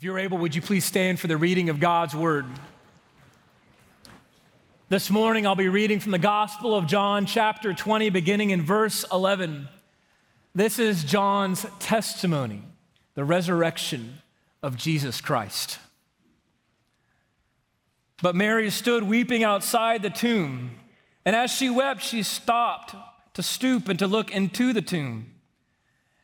If you're able, would you please stand for the reading of God's word? This morning, I'll be reading from the Gospel of John, chapter 20, beginning in verse 11. This is John's testimony, the resurrection of Jesus Christ. But Mary stood weeping outside the tomb, and as she wept, she stopped to stoop and to look into the tomb.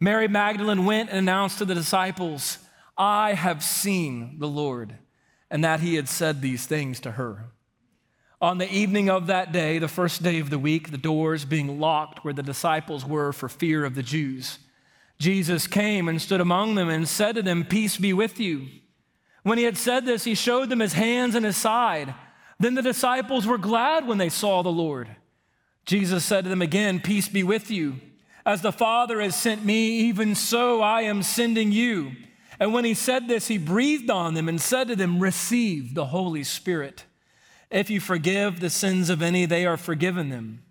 Mary Magdalene went and announced to the disciples, I have seen the Lord, and that he had said these things to her. On the evening of that day, the first day of the week, the doors being locked where the disciples were for fear of the Jews, Jesus came and stood among them and said to them, Peace be with you. When he had said this, he showed them his hands and his side. Then the disciples were glad when they saw the Lord. Jesus said to them again, Peace be with you. As the Father has sent me, even so I am sending you. And when he said this, he breathed on them and said to them, Receive the Holy Spirit. If you forgive the sins of any, they are forgiven them.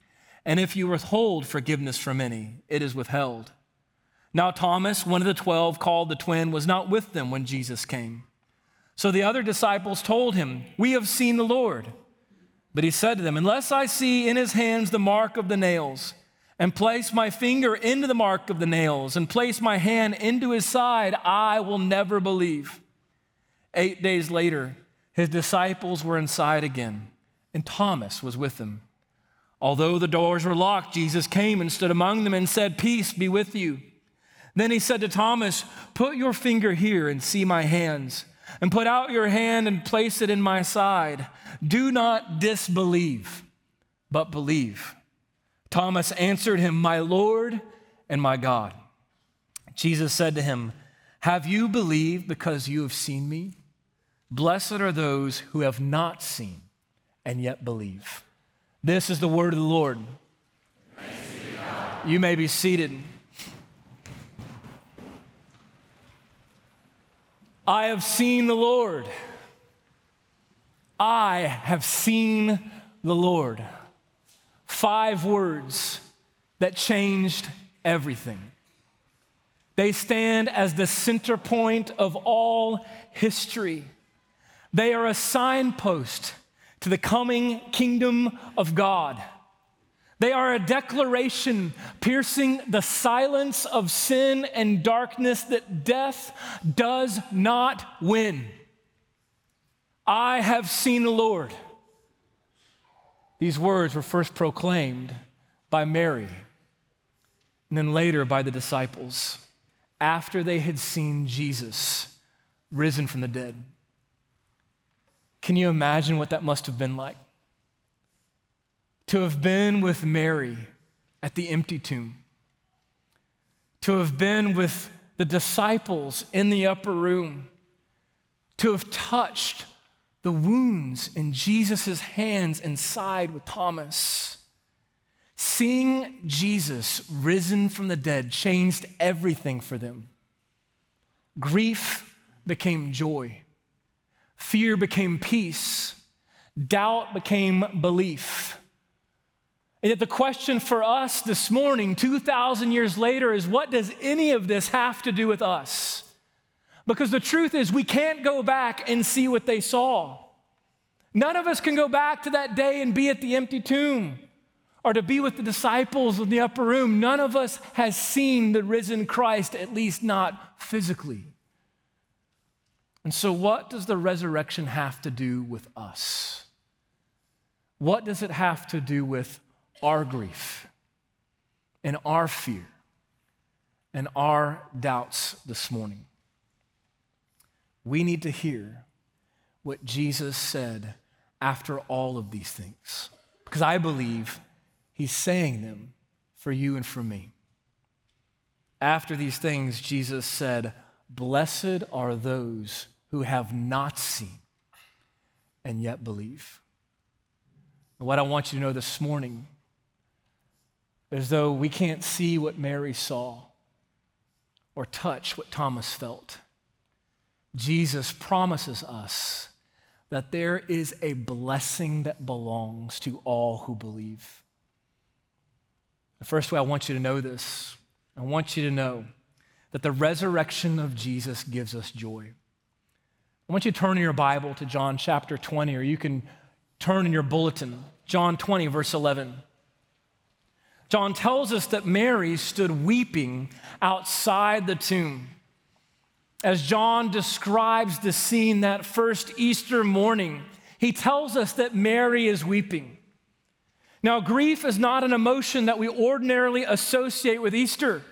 And if you withhold forgiveness from any, it is withheld. Now, Thomas, one of the twelve, called the twin, was not with them when Jesus came. So the other disciples told him, We have seen the Lord. But he said to them, Unless I see in his hands the mark of the nails, and place my finger into the mark of the nails and place my hand into his side, I will never believe. Eight days later, his disciples were inside again, and Thomas was with them. Although the doors were locked, Jesus came and stood among them and said, Peace be with you. Then he said to Thomas, Put your finger here and see my hands, and put out your hand and place it in my side. Do not disbelieve, but believe. Thomas answered him, My Lord and my God. Jesus said to him, Have you believed because you have seen me? Blessed are those who have not seen and yet believe. This is the word of the Lord. You may be seated. I have seen the Lord. I have seen the Lord five words that changed everything. They stand as the center point of all history. They are a signpost to the coming kingdom of God. They are a declaration piercing the silence of sin and darkness that death does not win. I have seen the Lord. These words were first proclaimed by Mary and then later by the disciples after they had seen Jesus risen from the dead. Can you imagine what that must have been like? To have been with Mary at the empty tomb, to have been with the disciples in the upper room, to have touched the wounds in Jesus' hands and side with Thomas. Seeing Jesus risen from the dead changed everything for them. Grief became joy, fear became peace, doubt became belief. And yet, the question for us this morning, 2,000 years later, is what does any of this have to do with us? Because the truth is, we can't go back and see what they saw. None of us can go back to that day and be at the empty tomb or to be with the disciples in the upper room. None of us has seen the risen Christ, at least not physically. And so, what does the resurrection have to do with us? what does it have to do with our grief and our fear and our doubts this morning? We need to hear what Jesus said after all of these things, because I believe he's saying them for you and for me. After these things, Jesus said, Blessed are those who have not seen and yet believe. And what I want you to know this morning is though we can't see what Mary saw or touch what Thomas felt, Jesus promises us that there is a blessing that belongs to all who believe. The first way I want you to know this, I want you to know that the resurrection of Jesus gives us joy. I want you to turn in your Bible to John chapter 20, or you can turn in your bulletin, John 20, verse 11. John tells us that Mary stood weeping outside the tomb. As John describes the scene that first Easter morning, he tells us that Mary is weeping. Now, grief is not an emotion that we ordinarily associate with Easter.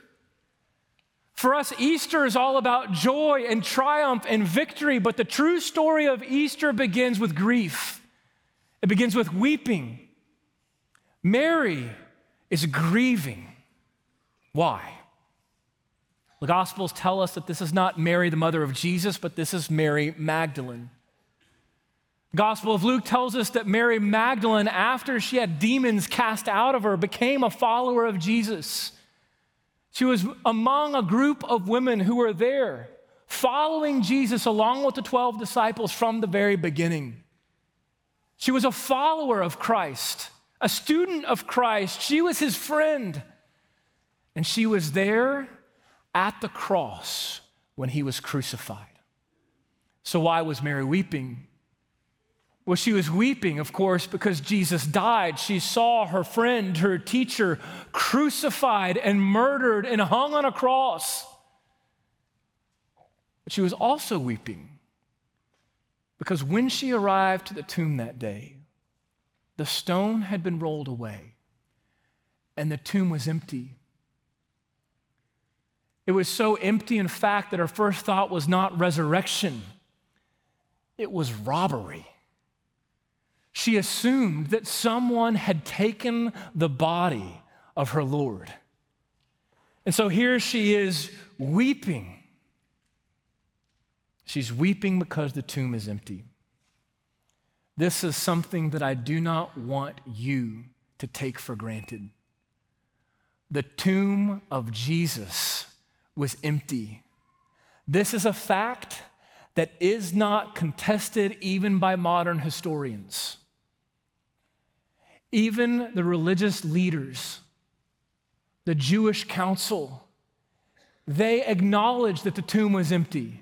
For us, Easter is all about joy and triumph and victory, but the true story of Easter begins with grief. It begins with weeping. Mary is grieving. Why? The Gospels tell us that this is not Mary, the mother of Jesus, but this is Mary Magdalene. The Gospel of Luke tells us that Mary Magdalene, after she had demons cast out of her, became a follower of Jesus. She was among a group of women who were there following Jesus along with the 12 disciples from the very beginning. She was a follower of Christ, a student of Christ. She was his friend. And she was there at the cross when he was crucified. So, why was Mary weeping? Well, she was weeping, of course, because Jesus died. She saw her friend, her teacher, crucified and murdered and hung on a cross. But she was also weeping because when she arrived to the tomb that day, the stone had been rolled away and the tomb was empty. It was so empty, in fact, that her first thought was not resurrection, it was robbery she assumed that someone had taken the body of her Lord. And so here she is weeping. She's weeping because the tomb is empty. This is something that I do not want you to take for granted. The tomb of Jesus was empty. This is a fact that is not contested even by modern historians. Even the religious leaders, the Jewish council, they acknowledged that the tomb was empty.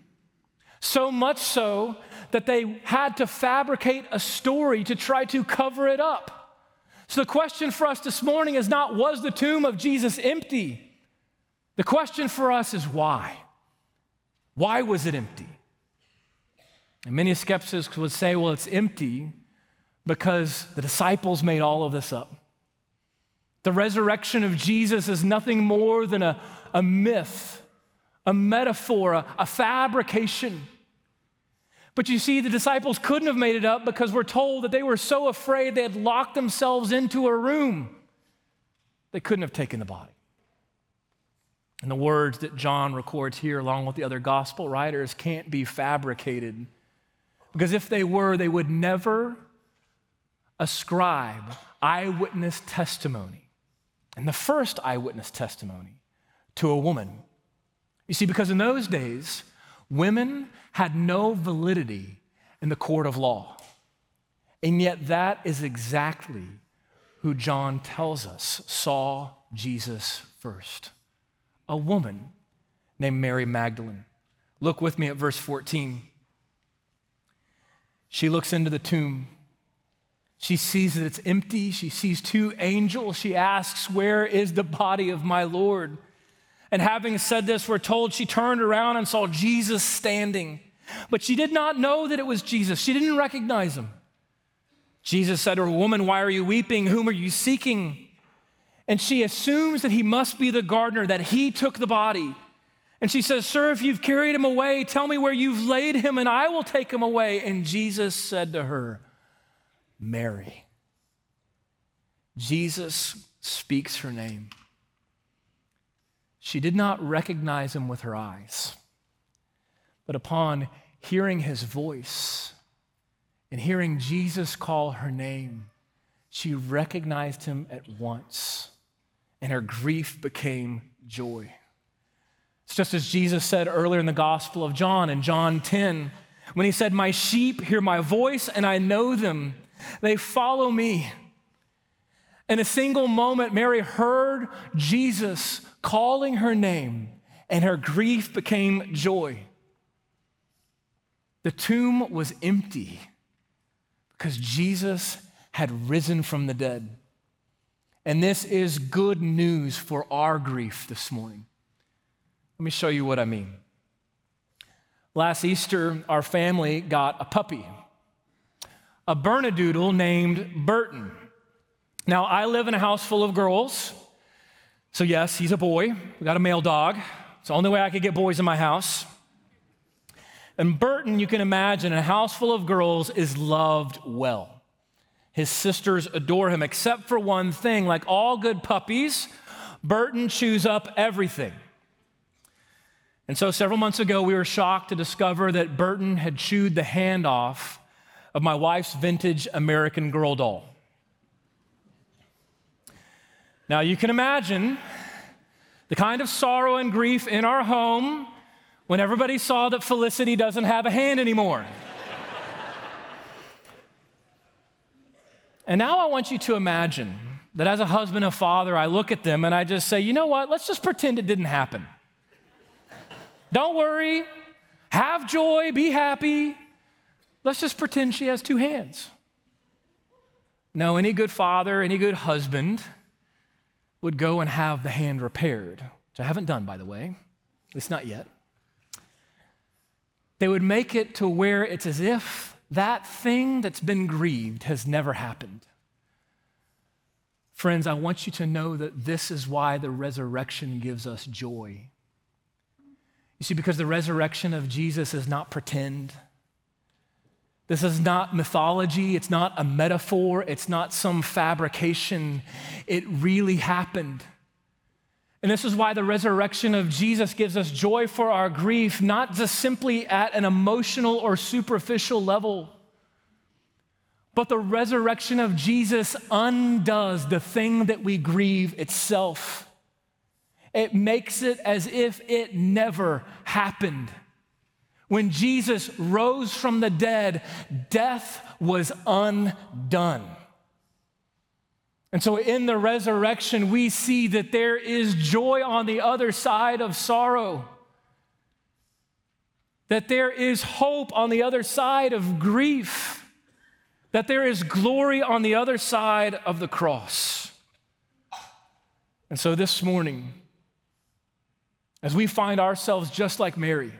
So much so that they had to fabricate a story to try to cover it up. So the question for us this morning is not, was the tomb of Jesus empty? The question for us is why? Why was it empty? And many skeptics would say, well, it's empty because the disciples made all of this up. The resurrection of Jesus is nothing more than a, a myth, a metaphor, a, a fabrication. But you see, the disciples couldn't have made it up because we're told that they were so afraid they had locked themselves into a room. They couldn't have taken the body. And the words that John records here, along with the other gospel writers, can't be fabricated. Because if they were, they would never ascribe eyewitness testimony, and the first eyewitness testimony, to a woman. You see, because in those days, women had no validity in the court of law. And yet, that is exactly who John tells us saw Jesus first a woman named Mary Magdalene. Look with me at verse 14. She looks into the tomb she sees that it's empty. She sees two angels. She asks, Where is the body of my Lord? And having said this, we're told she turned around and saw Jesus standing. But she did not know that it was Jesus. She didn't recognize him. Jesus said to her, Woman, why are you weeping? Whom are you seeking? And she assumes that he must be the gardener, that he took the body. And she says, Sir, if you've carried him away, tell me where you've laid him, and I will take him away. And Jesus said to her, Mary. Jesus speaks her name. She did not recognize him with her eyes, but upon hearing his voice and hearing Jesus call her name, she recognized him at once, and her grief became joy. It's just as Jesus said earlier in the Gospel of John, in John 10, when he said, My sheep hear my voice, and I know them, they follow me. In a single moment, Mary heard Jesus calling her name, and her grief became joy. The tomb was empty because Jesus had risen from the dead. And this is good news for our grief this morning. Let me show you what I mean. Last Easter, our family got a puppy, a Bernedoodle named Burton. Now, I live in a house full of girls. So, yes, he's a boy. We got a male dog. It's the only way I could get boys in my house. And Burton, you can imagine, a house full of girls is loved well. His sisters adore him, except for one thing. Like all good puppies, Burton chews up everything. And so, several months ago, we were shocked to discover that Burton had chewed the hand off of my wife's vintage American Girl doll. Now, you can imagine the kind of sorrow and grief in our home when everybody saw that Felicity doesn't have a hand anymore. And now I want you to imagine that as a husband and father, I look at them and I just say, you know what? Let's just pretend it didn't happen. Don't worry. Have joy. Be happy. Let's just pretend she has two hands. No, any good father, any good husband would go and have the hand repaired, which I haven't done, by the way, at least not yet. They would make it to where it's as if that thing that's been grieved has never happened. Friends, I want you to know that this is why the resurrection gives us joy. You see, because the resurrection of Jesus is not pretend. This is not mythology, it's not a metaphor, it's not some fabrication. It really happened. And this is why the resurrection of Jesus gives us joy for our grief, not just simply at an emotional or superficial level, but the resurrection of Jesus undoes the thing that we grieve itself. It makes it as if it never happened. When Jesus rose from the dead, death was undone. And so in the resurrection, we see that there is joy on the other side of sorrow, that there is hope on the other side of grief, that there is glory on the other side of the cross. And so this morning, as we find ourselves just like Mary,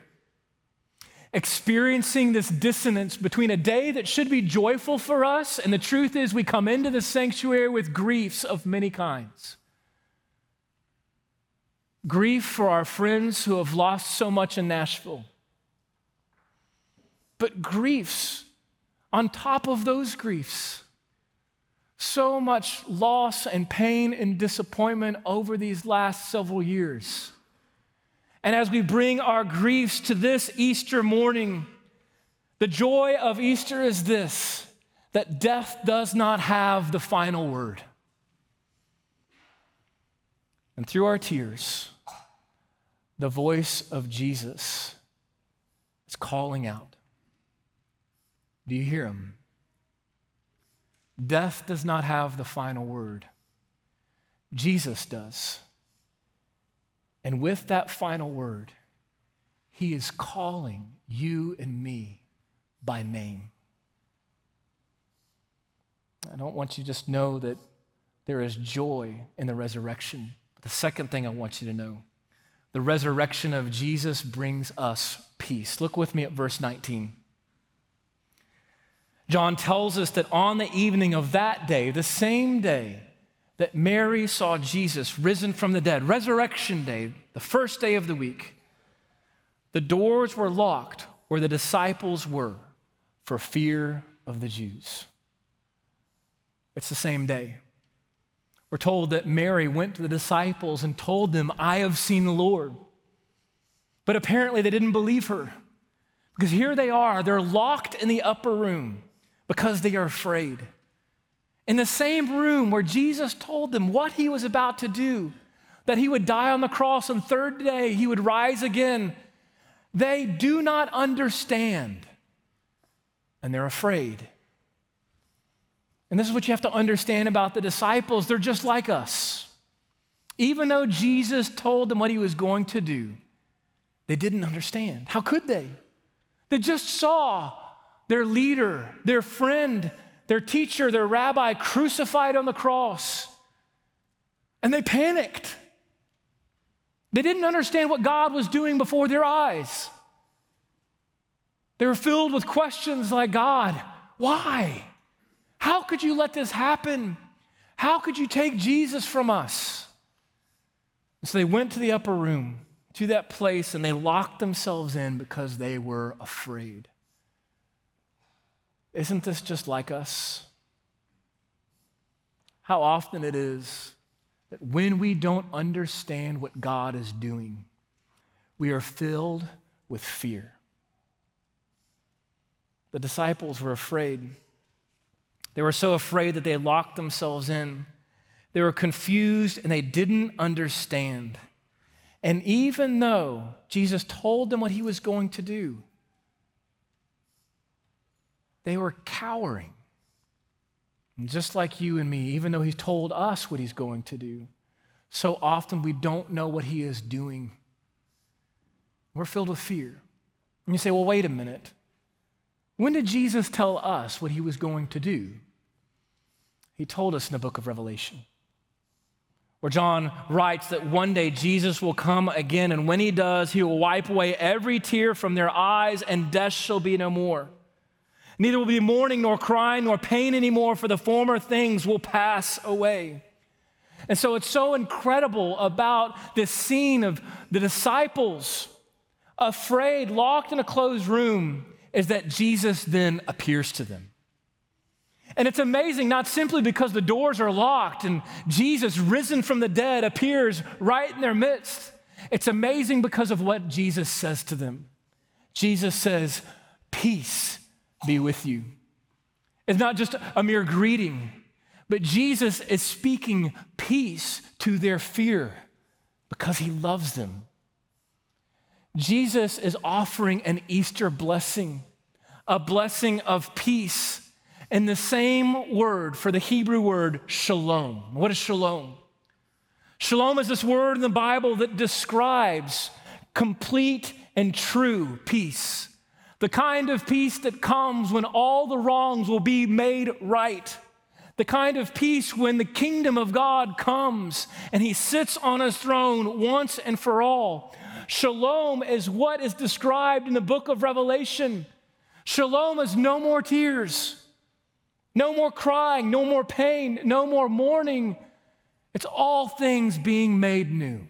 experiencing this dissonance between a day that should be joyful for us, and the truth is, we come into the sanctuary with griefs of many kinds. Grief for our friends who have lost so much in Nashville. But griefs on top of those griefs. So much loss and pain and disappointment over these last several years. And as we bring our griefs to this Easter morning, the joy of Easter is this that death does not have the final word. And through our tears, the voice of Jesus is calling out. Do you hear him? Death does not have the final word, Jesus does. And with that final word, he is calling you and me by name. I don't want you to just know that there is joy in the resurrection. The second thing I want you to know the resurrection of Jesus brings us peace. Look with me at verse 19. John tells us that on the evening of that day, the same day that Mary saw Jesus risen from the dead, Resurrection Day, the first day of the week, the doors were locked where the disciples were for fear of the Jews. It's the same day. We're told that Mary went to the disciples and told them, I have seen the Lord. But apparently they didn't believe her because here they are, they're locked in the upper room because they are afraid. In the same room where Jesus told them what he was about to do, that he would die on the cross and third day he would rise again, they do not understand and they're afraid. And this is what you have to understand about the disciples. They're just like us. Even though Jesus told them what he was going to do, they didn't understand. How could they? They just saw their leader, their friend, their teacher, their rabbi crucified on the cross. And they panicked. They didn't understand what God was doing before their eyes. They were filled with questions like God, why? How could you let this happen? How could you take Jesus from us? And so they went to the upper room, to that place, and they locked themselves in because they were afraid. Isn't this just like us? How often it is that when we don't understand what God is doing, we are filled with fear. The disciples were afraid. They were so afraid that they locked themselves in. They were confused and they didn't understand. And even though Jesus told them what he was going to do, they were cowering. And just like you and me, even though He told us what He's going to do, so often we don't know what He is doing. We're filled with fear. And you say, well, wait a minute. When did Jesus tell us what He was going to do? He told us in the book of Revelation where John writes that one day Jesus will come again, and when he does, he will wipe away every tear from their eyes, and death shall be no more. Neither will be mourning, nor crying, nor pain anymore, for the former things will pass away. And so it's so incredible about this scene of the disciples afraid, locked in a closed room, is that Jesus then appears to them. And it's amazing, not simply because the doors are locked and Jesus, risen from the dead, appears right in their midst. It's amazing because of what Jesus says to them. Jesus says, Peace be with you. It's not just a mere greeting, but Jesus is speaking peace to their fear because he loves them. Jesus is offering an Easter blessing, a blessing of peace, and the same word for the Hebrew word shalom. What is shalom? Shalom is this word in the Bible that describes complete and true peace the kind of peace that comes when all the wrongs will be made right. The kind of peace when the kingdom of God comes and he sits on his throne once and for all. Shalom is what is described in the book of Revelation. Shalom is no more tears, no more crying, no more pain, no more mourning. It's all things being made new.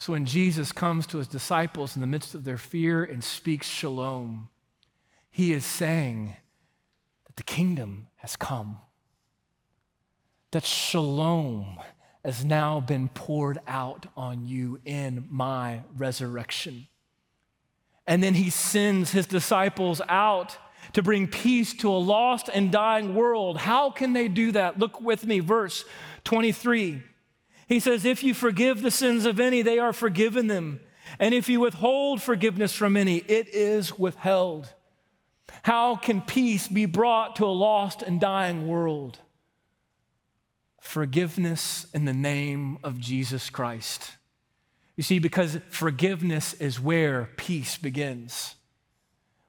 So when Jesus comes to his disciples in the midst of their fear and speaks shalom, he is saying that the kingdom has come, that shalom has now been poured out on you in my resurrection. And then he sends his disciples out to bring peace to a lost and dying world. How can they do that? Look with me, verse 23. He says, If you forgive the sins of any, they are forgiven them. And if you withhold forgiveness from any, it is withheld. How can peace be brought to a lost and dying world? Forgiveness in the name of Jesus Christ. You see, because forgiveness is where peace begins.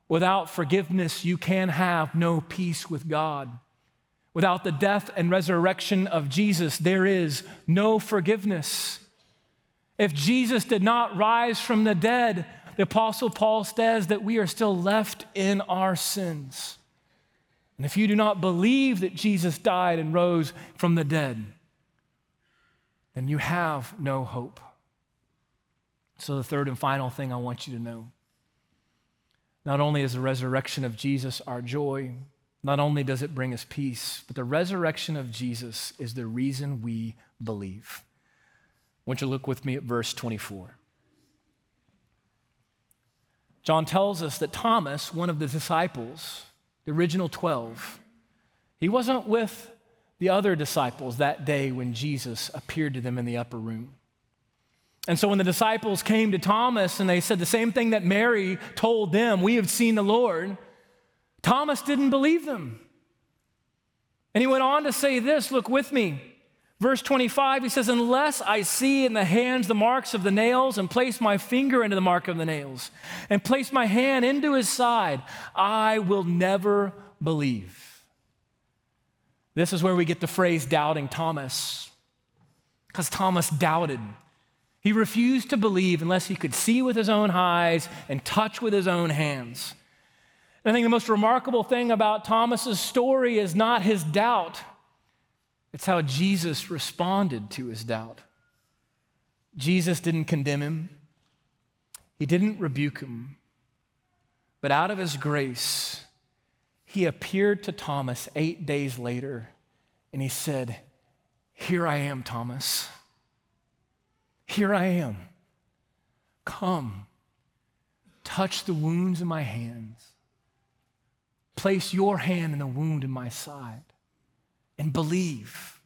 Without forgiveness, you can have no peace with God. Without the death and resurrection of Jesus, there is no forgiveness. If Jesus did not rise from the dead, the Apostle Paul says that we are still left in our sins. And if you do not believe that Jesus died and rose from the dead, then you have no hope. So, the third and final thing I want you to know not only is the resurrection of Jesus our joy, not only does it bring us peace, but the resurrection of Jesus is the reason we believe. I want you to look with me at verse 24. John tells us that Thomas, one of the disciples, the original 12, he wasn't with the other disciples that day when Jesus appeared to them in the upper room. And so when the disciples came to Thomas and they said the same thing that Mary told them, We have seen the Lord, Thomas didn't believe them. And he went on to say this look with me. Verse 25, he says, Unless I see in the hands the marks of the nails, and place my finger into the mark of the nails, and place my hand into his side, I will never believe. This is where we get the phrase doubting Thomas, because Thomas doubted. He refused to believe unless he could see with his own eyes and touch with his own hands. And I think the most remarkable thing about Thomas's story is not his doubt, it's how Jesus responded to his doubt. Jesus didn't condemn him, he didn't rebuke him, but out of his grace, he appeared to Thomas eight days later and he said, Here I am, Thomas. Here I am. Come, touch the wounds in my hands. Place your hand in the wound in my side and believe.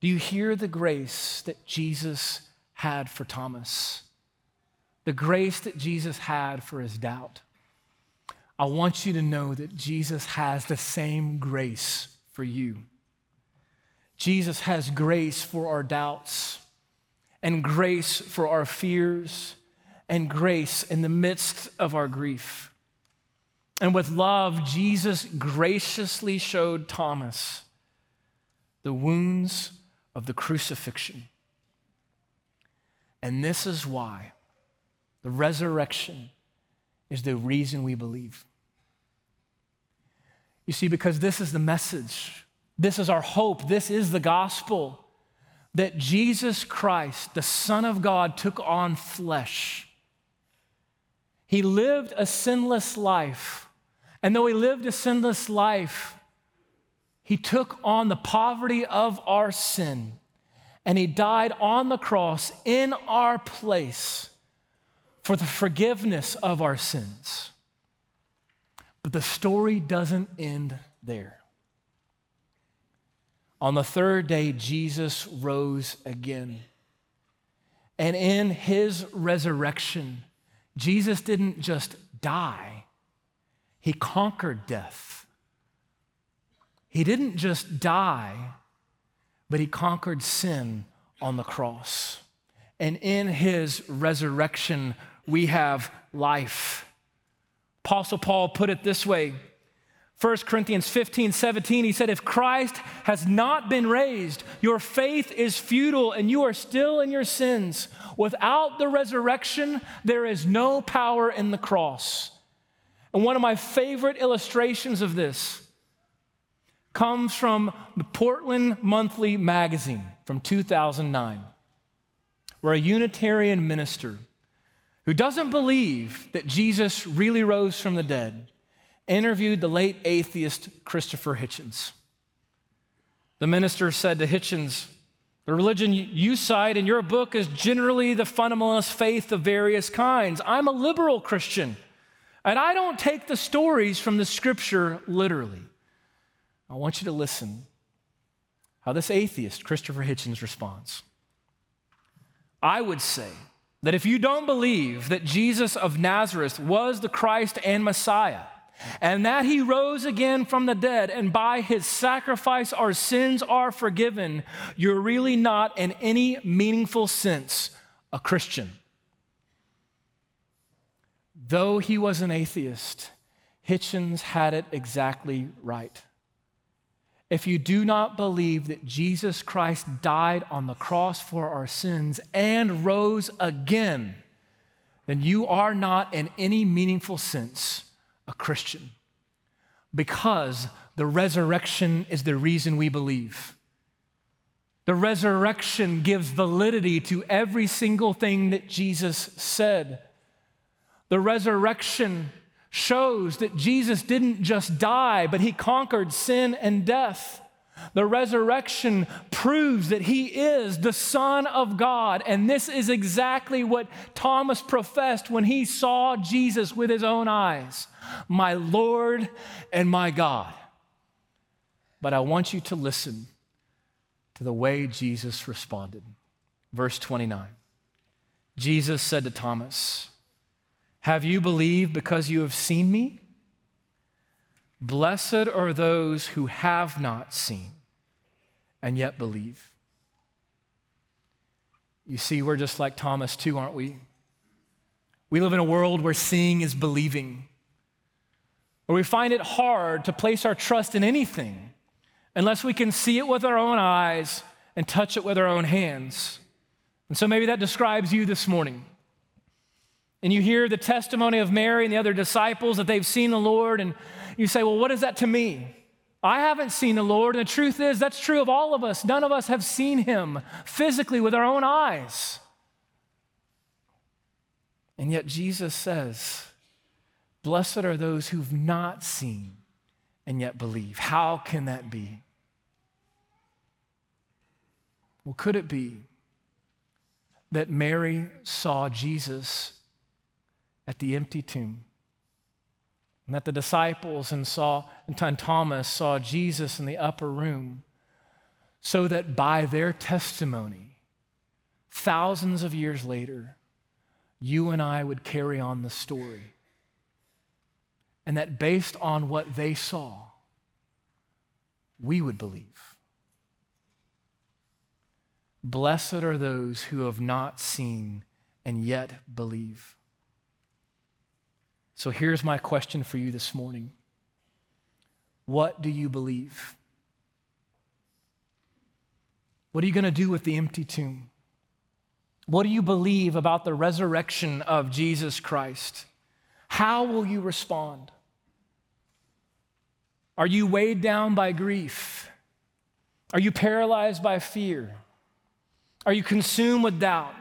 Do you hear the grace that Jesus had for Thomas? The grace that Jesus had for his doubt. I want you to know that Jesus has the same grace for you. Jesus has grace for our doubts and grace for our fears and grace in the midst of our grief. And with love, Jesus graciously showed Thomas the wounds of the crucifixion. And this is why the resurrection is the reason we believe. You see, because this is the message, this is our hope, this is the gospel that Jesus Christ, the Son of God, took on flesh. He lived a sinless life. And though he lived a sinless life, he took on the poverty of our sin and he died on the cross in our place for the forgiveness of our sins. But the story doesn't end there. On the third day, Jesus rose again. And in his resurrection, Jesus didn't just die, he conquered death. He didn't just die, but he conquered sin on the cross. And in his resurrection, we have life. Apostle Paul put it this way 1 Corinthians 15, 17, he said, If Christ has not been raised, your faith is futile and you are still in your sins. Without the resurrection, there is no power in the cross. And one of my favorite illustrations of this comes from the Portland Monthly Magazine from 2009, where a Unitarian minister who doesn't believe that Jesus really rose from the dead interviewed the late atheist Christopher Hitchens. The minister said to Hitchens, The religion you cite in your book is generally the fundamentalist faith of various kinds. I'm a liberal Christian, and I don't take the stories from the scripture literally. I want you to listen how this atheist, Christopher Hitchens, responds. I would say that if you don't believe that Jesus of Nazareth was the Christ and Messiah, and that he rose again from the dead, and by his sacrifice our sins are forgiven, you're really not, in any meaningful sense, a Christian. Though he was an atheist, Hitchens had it exactly right. If you do not believe that Jesus Christ died on the cross for our sins and rose again, then you are not, in any meaningful sense, a Christian because the resurrection is the reason we believe. The resurrection gives validity to every single thing that Jesus said. The resurrection shows that Jesus didn't just die, but he conquered sin and death. The resurrection proves that he is the Son of God. And this is exactly what Thomas professed when he saw Jesus with his own eyes my Lord and my God. But I want you to listen to the way Jesus responded. Verse 29 Jesus said to Thomas, Have you believed because you have seen me? Blessed are those who have not seen and yet believe. You see, we're just like Thomas, too, aren't we? We live in a world where seeing is believing, where we find it hard to place our trust in anything unless we can see it with our own eyes and touch it with our own hands. And so maybe that describes you this morning and you hear the testimony of Mary and the other disciples that they've seen the Lord, and you say, Well, what is that to me? I haven't seen the Lord. And the truth is, that's true of all of us. None of us have seen him physically with our own eyes. And yet, Jesus says, Blessed are those who've not seen and yet believe. How can that be? Well, could it be that Mary saw Jesus at the empty tomb. And that the disciples and saw and Thomas saw Jesus in the upper room, so that by their testimony, thousands of years later, you and I would carry on the story. And that based on what they saw, we would believe. Blessed are those who have not seen and yet believe. So here's my question for you this morning What do you believe? What are you going to do with the empty tomb? What do you believe about the resurrection of Jesus Christ? How will you respond? Are you weighed down by grief? Are you paralyzed by fear? Are you consumed with doubt?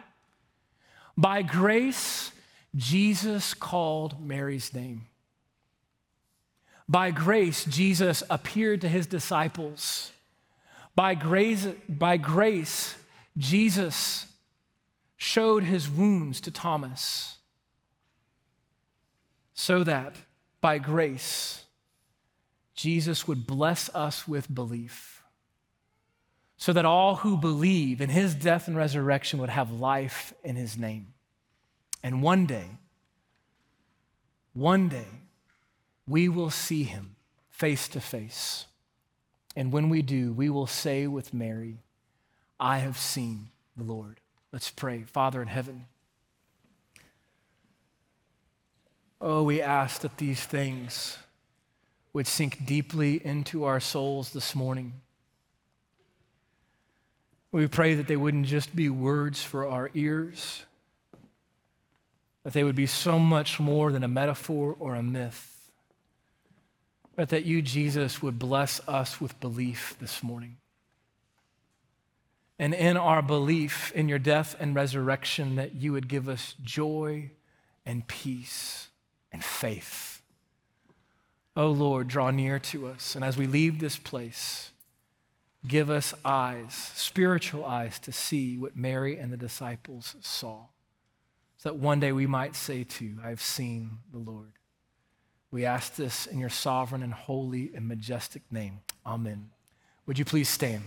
By grace, Jesus called Mary's name. By grace, Jesus appeared to his disciples. By grace, by grace, Jesus showed his wounds to Thomas. So that by grace, Jesus would bless us with belief. So that all who believe in his death and resurrection would have life in his name. And one day, one day, we will see him face to face. And when we do, we will say with Mary, I have seen the Lord. Let's pray. Father in heaven, oh, we ask that these things would sink deeply into our souls this morning. We pray that they wouldn't just be words for our ears that they would be so much more than a metaphor or a myth, but that you, Jesus, would bless us with belief this morning. And in our belief in your death and resurrection, that you would give us joy and peace and faith. Oh Lord, draw near to us. And as we leave this place, give us eyes, spiritual eyes, to see what Mary and the disciples saw so that one day we might say too, I have seen the Lord. We ask this in your sovereign and holy and majestic name. Amen. Would you please stand?